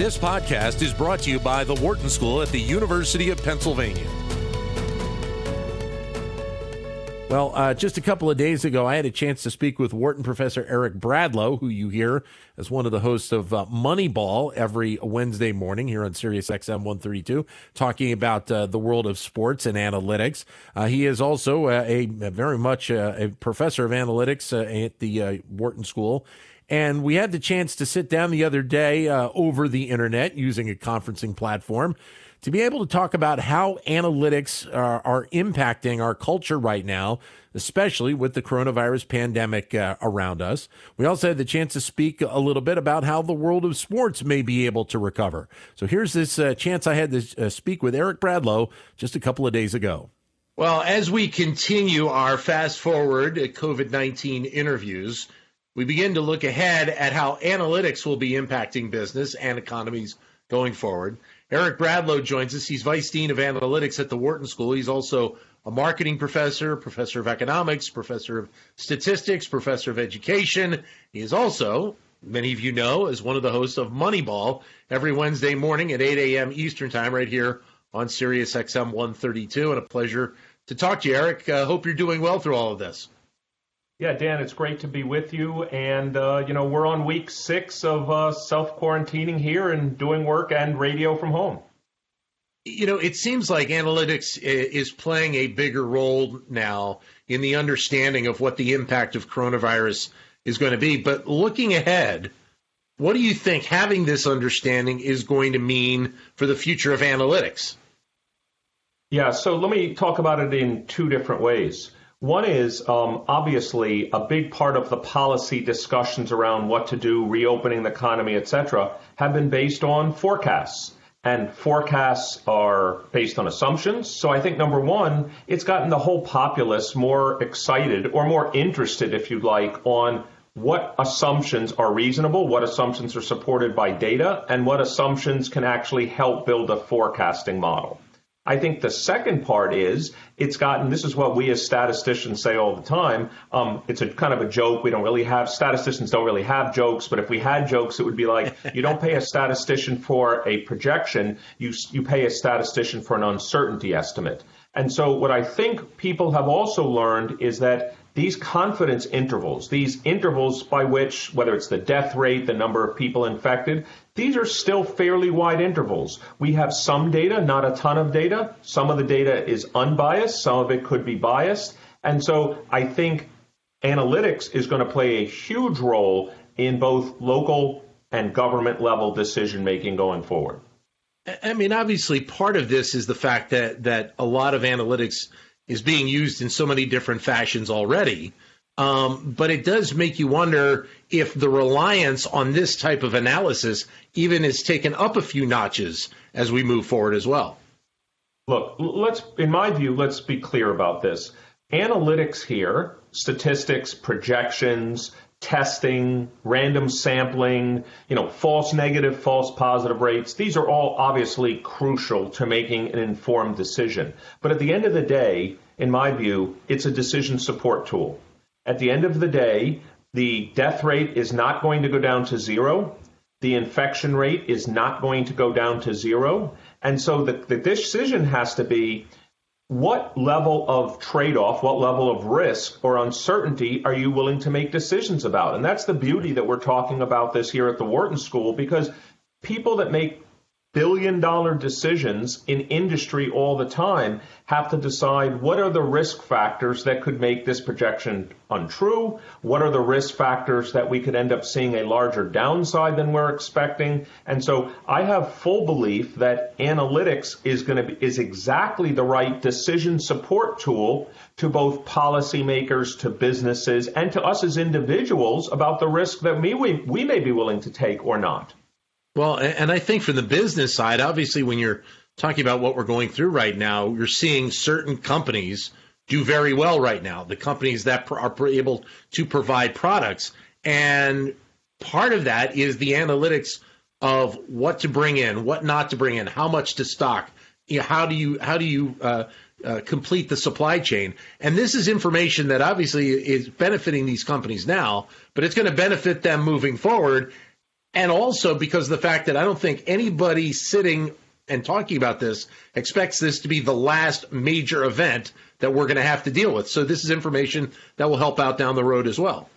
This podcast is brought to you by the Wharton School at the University of Pennsylvania. Well, uh, just a couple of days ago, I had a chance to speak with Wharton professor Eric Bradlow, who you hear as one of the hosts of uh, Moneyball every Wednesday morning here on Sirius XM 132, talking about uh, the world of sports and analytics. Uh, he is also uh, a, a, very much uh, a professor of analytics at the Wharton School and we had the chance to sit down the other day uh, over the internet using a conferencing platform to be able to talk about how analytics are, are impacting our culture right now, especially with the coronavirus pandemic uh, around us. We also had the chance to speak a little bit about how the world of sports may be able to recover. So here's this uh, chance I had to uh, speak with Eric Bradlow just a couple of days ago. Well, as we continue our fast forward COVID 19 interviews, we begin to look ahead at how analytics will be impacting business and economies going forward. Eric Bradlow joins us. He's Vice Dean of Analytics at the Wharton School. He's also a marketing professor, professor of economics, professor of statistics, professor of education. He is also, many of you know, as one of the hosts of Moneyball every Wednesday morning at 8 a.m. Eastern Time right here on Sirius XM 132. And a pleasure to talk to you, Eric. Uh, hope you're doing well through all of this. Yeah, Dan, it's great to be with you. And, uh, you know, we're on week six of uh, self quarantining here and doing work and radio from home. You know, it seems like analytics is playing a bigger role now in the understanding of what the impact of coronavirus is going to be. But looking ahead, what do you think having this understanding is going to mean for the future of analytics? Yeah, so let me talk about it in two different ways. One is um, obviously a big part of the policy discussions around what to do, reopening the economy, et cetera, have been based on forecasts. And forecasts are based on assumptions. So I think number one, it's gotten the whole populace more excited or more interested, if you'd like, on what assumptions are reasonable, what assumptions are supported by data, and what assumptions can actually help build a forecasting model. I think the second part is it's gotten, this is what we as statisticians say all the time. Um, it's a kind of a joke. We don't really have, statisticians don't really have jokes, but if we had jokes, it would be like, you don't pay a statistician for a projection, you, you pay a statistician for an uncertainty estimate. And so what I think people have also learned is that these confidence intervals, these intervals by which, whether it's the death rate, the number of people infected, these are still fairly wide intervals. We have some data, not a ton of data. Some of the data is unbiased, some of it could be biased. And so I think analytics is going to play a huge role in both local and government level decision making going forward. I mean, obviously, part of this is the fact that that a lot of analytics is being used in so many different fashions already. Um, but it does make you wonder if the reliance on this type of analysis even is taken up a few notches as we move forward as well. Look, let's, in my view, let's be clear about this. Analytics here, statistics, projections, testing, random sampling, you know, false negative, false positive rates. These are all obviously crucial to making an informed decision. But at the end of the day, in my view, it's a decision support tool. At the end of the day, the death rate is not going to go down to zero. The infection rate is not going to go down to zero. And so the, the decision has to be what level of trade off, what level of risk or uncertainty are you willing to make decisions about? And that's the beauty that we're talking about this here at the Wharton School because people that make billion dollar decisions in industry all the time have to decide what are the risk factors that could make this projection untrue? What are the risk factors that we could end up seeing a larger downside than we're expecting? And so I have full belief that analytics is going to be, is exactly the right decision support tool to both policymakers, to businesses, and to us as individuals about the risk that we, we, we may be willing to take or not. Well, and I think from the business side, obviously, when you're talking about what we're going through right now, you're seeing certain companies do very well right now. The companies that are able to provide products, and part of that is the analytics of what to bring in, what not to bring in, how much to stock. You know, how do you how do you uh, uh, complete the supply chain? And this is information that obviously is benefiting these companies now, but it's going to benefit them moving forward And also because of the fact that I don't think anybody sitting and talking about this expects this to be the last major event that we're going to have to deal with. So this is information that will help out down the road as well.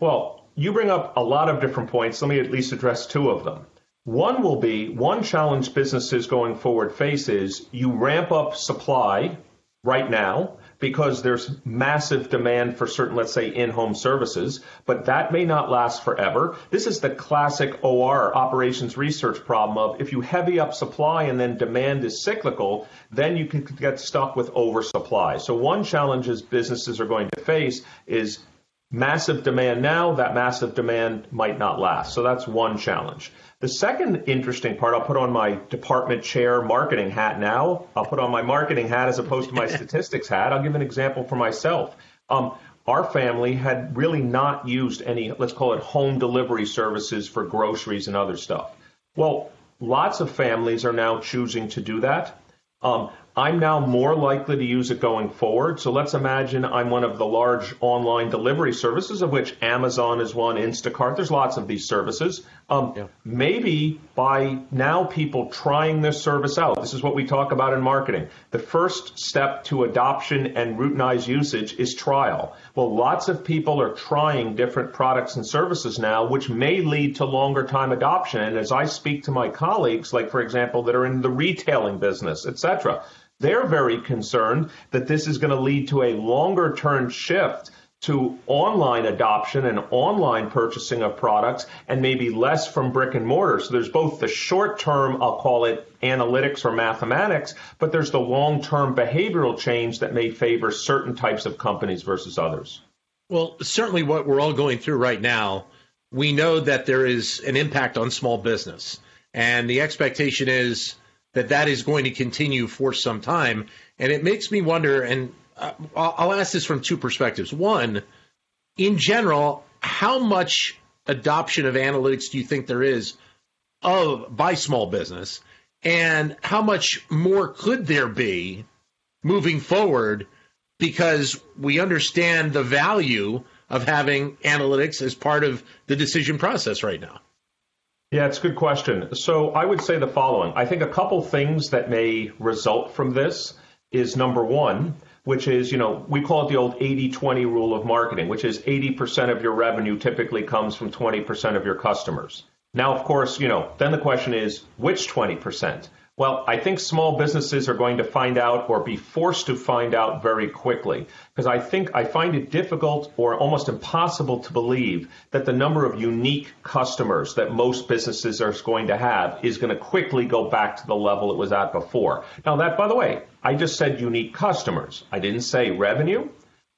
Well, you bring up a lot of different points. Let me at least address two of them. One will be one challenge businesses going forward face is you ramp up supply right now because there's massive demand for certain, let's say, in-home services, but that may not last forever. This is the classic OR, operations research problem of if you heavy up supply and then demand is cyclical, then you can get stuck with oversupply. So one challenge is businesses are going to face is massive demand now, that massive demand might not last. So that's one challenge. The second interesting part, I'll put on my department chair marketing hat now. I'll put on my marketing hat as opposed to my statistics hat. I'll give an example for myself. Um, our family had really not used any, let's call it home delivery services for groceries and other stuff. Well, lots of families are now choosing to do that. Um, I'm now more likely to use it going forward. So let's imagine I'm one of the large online delivery services, of which Amazon is one, Instacart. There's lots of these services. Um, yeah. Maybe by now people trying this service out, this is what we talk about in marketing. The first step to adoption and routinized usage is trial. Well, lots of people are trying different products and services now, which may lead to longer time adoption. And as I speak to my colleagues, like for example, that are in the retailing business, et cetera, they're very concerned that this is going to lead to a longer term shift to online adoption and online purchasing of products and maybe less from brick and mortar. So there's both the short term, I'll call it analytics or mathematics, but there's the long term behavioral change that may favor certain types of companies versus others. Well, certainly what we're all going through right now, we know that there is an impact on small business. And the expectation is that that is going to continue for some time. And it makes me wonder, and uh, I'll ask this from two perspectives. One, in general, how much adoption of analytics do you think there is of by small business, and how much more could there be moving forward? Because we understand the value of having analytics as part of the decision process right now. Yeah, it's a good question. So I would say the following. I think a couple things that may result from this is number one, which is, you know, we call it the old 80 20 rule of marketing, which is 80% of your revenue typically comes from 20% of your customers. Now, of course, you know, then the question is which 20%? Well, I think small businesses are going to find out or be forced to find out very quickly because I think I find it difficult or almost impossible to believe that the number of unique customers that most businesses are going to have is going to quickly go back to the level it was at before. Now, that, by the way, I just said unique customers. I didn't say revenue.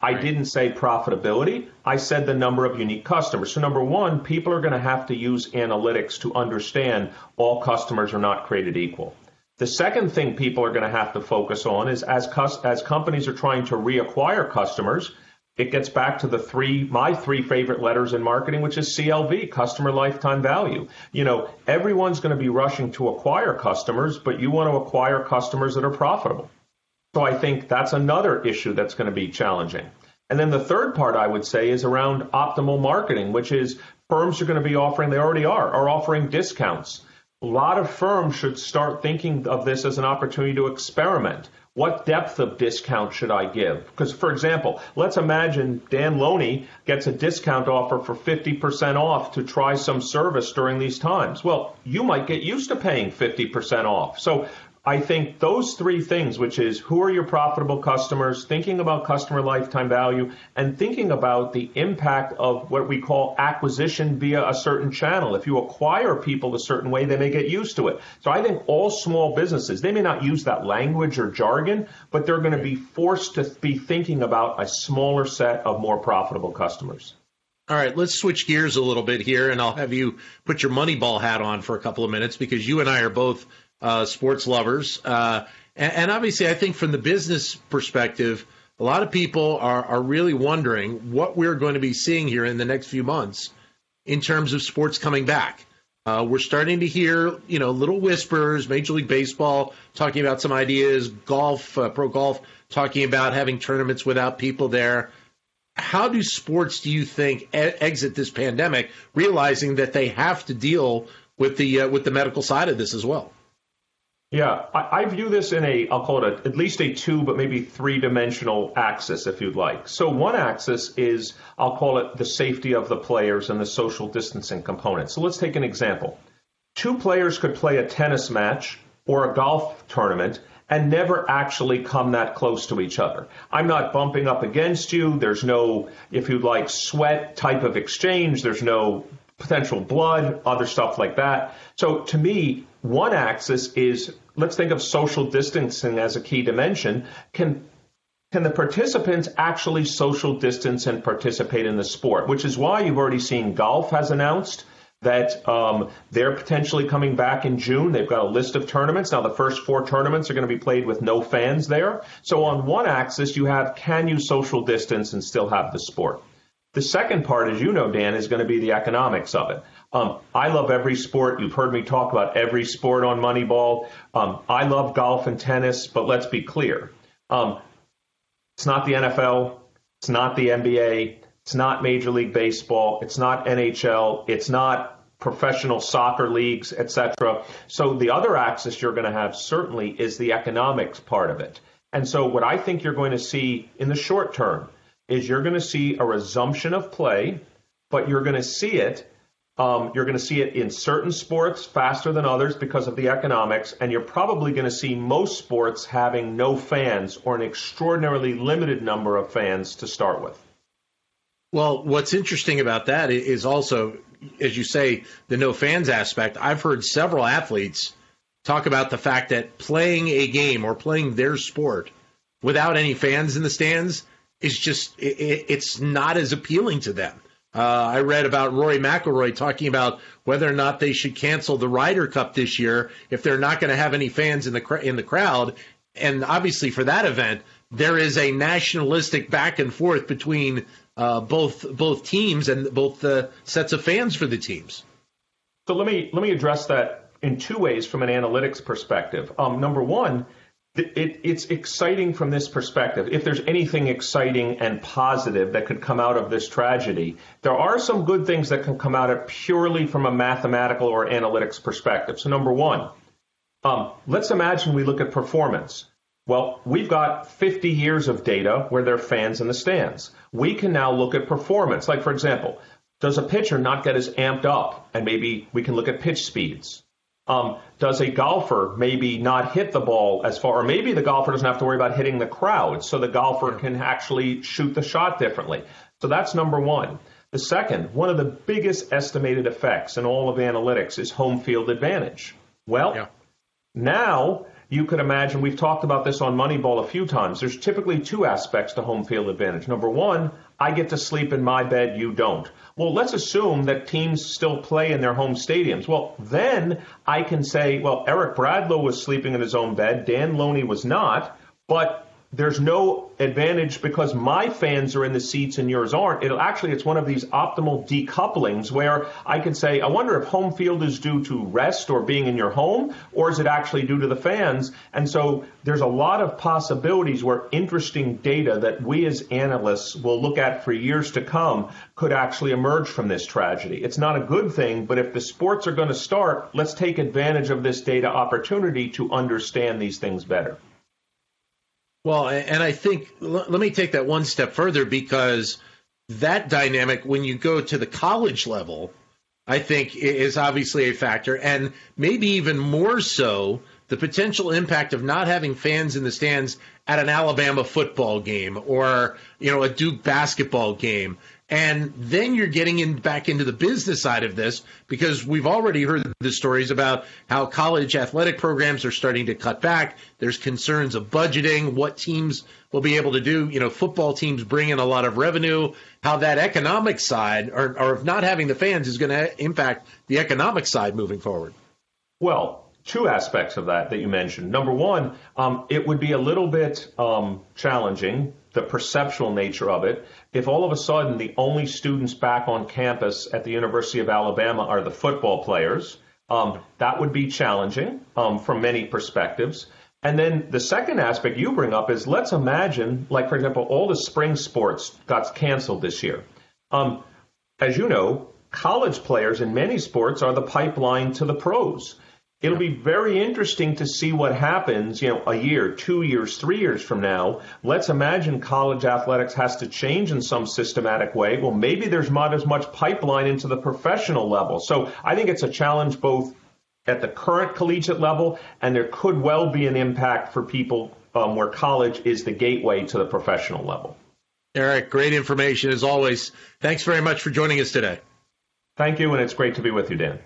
I didn't say profitability. I said the number of unique customers. So number one, people are going to have to use analytics to understand all customers are not created equal. The second thing people are going to have to focus on is as as companies are trying to reacquire customers, it gets back to the three my three favorite letters in marketing, which is CLV, customer lifetime value. You know, everyone's going to be rushing to acquire customers, but you want to acquire customers that are profitable. So I think that's another issue that's going to be challenging. And then the third part I would say is around optimal marketing, which is firms are going to be offering, they already are, are offering discounts a lot of firms should start thinking of this as an opportunity to experiment. What depth of discount should I give? Because, for example, let's imagine Dan Loney gets a discount offer for 50% off to try some service during these times. Well, you might get used to paying 50% off. So I think those three things, which is who are your profitable customers, thinking about customer lifetime value, and thinking about the impact of what we call acquisition via a certain channel. If you acquire people a certain way, they may get used to it. So I think all small businesses, they may not use that language or jargon, but they're going to be forced to be thinking about a smaller set of more profitable customers. All right, let's switch gears a little bit here, and I'll have you put your Moneyball hat on for a couple of minutes because you and I are both uh, sports lovers. Uh, and, and, obviously, I think from the business perspective, a lot of people are, are really wondering what we're going to be seeing here in the next few months in terms of sports coming back. Uh, we're starting to hear, you know, little whispers. Major League Baseball talking about some ideas. Golf, uh, pro golf, talking about having tournaments without people there. how do sports do you think e- exit this pandemic realizing that they have to deal with the uh, with the medical side of this as well yeah, I, I, view this in a, I'll call it a, at least a two, but maybe three dimensional axis, if you'd like. So one axis is, I'll call it the safety of the players and the social distancing component. So let's take an example. Two players could play a tennis match or a golf tournament and never actually come that close to each other. I'm not bumping up against you. There's no, if you'd like, sweat type of exchange. There's no potential blood, other stuff like that. So to me, one axis is let's think of social distancing as a key dimension. Can can the participants actually social distance and participate in the sport? Which is why you've already seen golf has announced that um, they're potentially coming back in June. They've got a list of tournaments. Now, the first four tournaments are going to be played with no fans there. So, on one axis, you have can you social distance and still have the sport? The second part, as you know, Dan, is going to be the economics of it. Um, I love every sport. You've heard me talk about every sport on Moneyball. Um, I love golf and tennis, but let's be clear. Um, it's not the NFL. It's not the NBA. It's not Major League Baseball. It's not NHL. It's not professional soccer leagues, etc. So the other axis you're going to have certainly is the economics part of it. And so what I think you're going to see in the short term is you're going to see a resumption of play, but you're going to see it um, you're going to see it in certain sports faster than others because of the economics, and you're probably going to see most sports having no fans or an extraordinarily limited number of fans to start with. Well, what's interesting about that is also, as you say, the no fans aspect. I've heard several athletes talk about the fact that playing a game or playing their sport without any fans in the stands is just, it's not as appealing to them. Uh, I read about Rory McIlroy talking about whether or not they should cancel the Ryder Cup this year if they're not going to have any fans in the cr- in the crowd. And obviously, for that event, there is a nationalistic back and forth between uh, both both teams and both the sets of fans for the teams. So let me let me address that in two ways from an analytics perspective. Um, number one it, it's exciting from this perspective. If there's anything exciting and positive that could come out of this tragedy, there are some good things that can come out of purely from a mathematical or analytics perspective. So, number one, um, let's imagine we look at performance. Well, we've got 50 years of data where there are fans in the stands. We can now look at performance. Like, for example, does a pitcher not get as amped up? And maybe we can look at pitch speeds. Um, does a golfer maybe not hit the ball as far, or maybe the golfer doesn't have to worry about hitting the crowd, so the golfer can actually shoot the shot differently. So that's number one. The second, one of the biggest estimated effects in all of analytics is home field advantage. Well, yeah. now you could imagine, we've talked about this on Moneyball a few times. There's typically two aspects to home field advantage. Number one, I get to sleep in my bed, you don't. Well, let's assume that teams still play in their home stadiums. Well, then I can say, well, Eric Bradlow was sleeping in his own bed, Dan Loney was not, but there's no advantage because my fans are in the seats and yours aren't. It'll actually, it's one of these optimal decouplings where I can say, I wonder if home field is due to rest or being in your home, or is it actually due to the fans? And so there's a lot of possibilities where interesting data that we as analysts will look at for years to come could actually emerge from this tragedy. It's not a good thing, but if the sports are going to start, let's take advantage of this data opportunity to understand these things better. Well, and I think let me take that one step further because that dynamic, when you go to the college level, I think is obviously a factor, and maybe even more so the potential impact of not having fans in the stands at an Alabama football game or you know a Duke basketball game. And then you're getting in back into the business side of this because we've already heard the stories about how college athletic programs are starting to cut back. There's concerns of budgeting, what teams will be able to do. You know, football teams bring in a lot of revenue. How that economic side, or, or of not having the fans, is going to impact the economic side moving forward. Well, two aspects of that that you mentioned. Number one, um, it would be a little bit um, challenging the perceptual nature of it. If all of a sudden the only students back on campus at the University of Alabama are the football players, um, that would be challenging um, from many perspectives. And then the second aspect you bring up is let's imagine, like, for example, all the spring sports got canceled this year. Um, as you know, college players in many sports are the pipeline to the pros. It'll be very interesting to see what happens, you know, a year, two years, three years from now. Let's imagine college athletics has to change in some systematic way. Well, maybe there's not as much pipeline into the professional level. So I think it's a challenge both at the current collegiate level, and there could well be an impact for people um, where college is the gateway to the professional level. Eric, great information as always. Thanks very much for joining us today. Thank you, and it's great to be with you, Dan.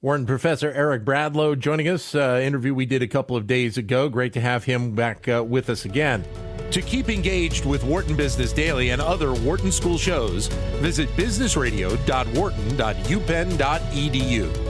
Wharton Professor Eric Bradlow joining us. Uh, interview we did a couple of days ago. Great to have him back uh, with us again. To keep engaged with Wharton Business Daily and other Wharton School shows, visit businessradio.wharton.upenn.edu.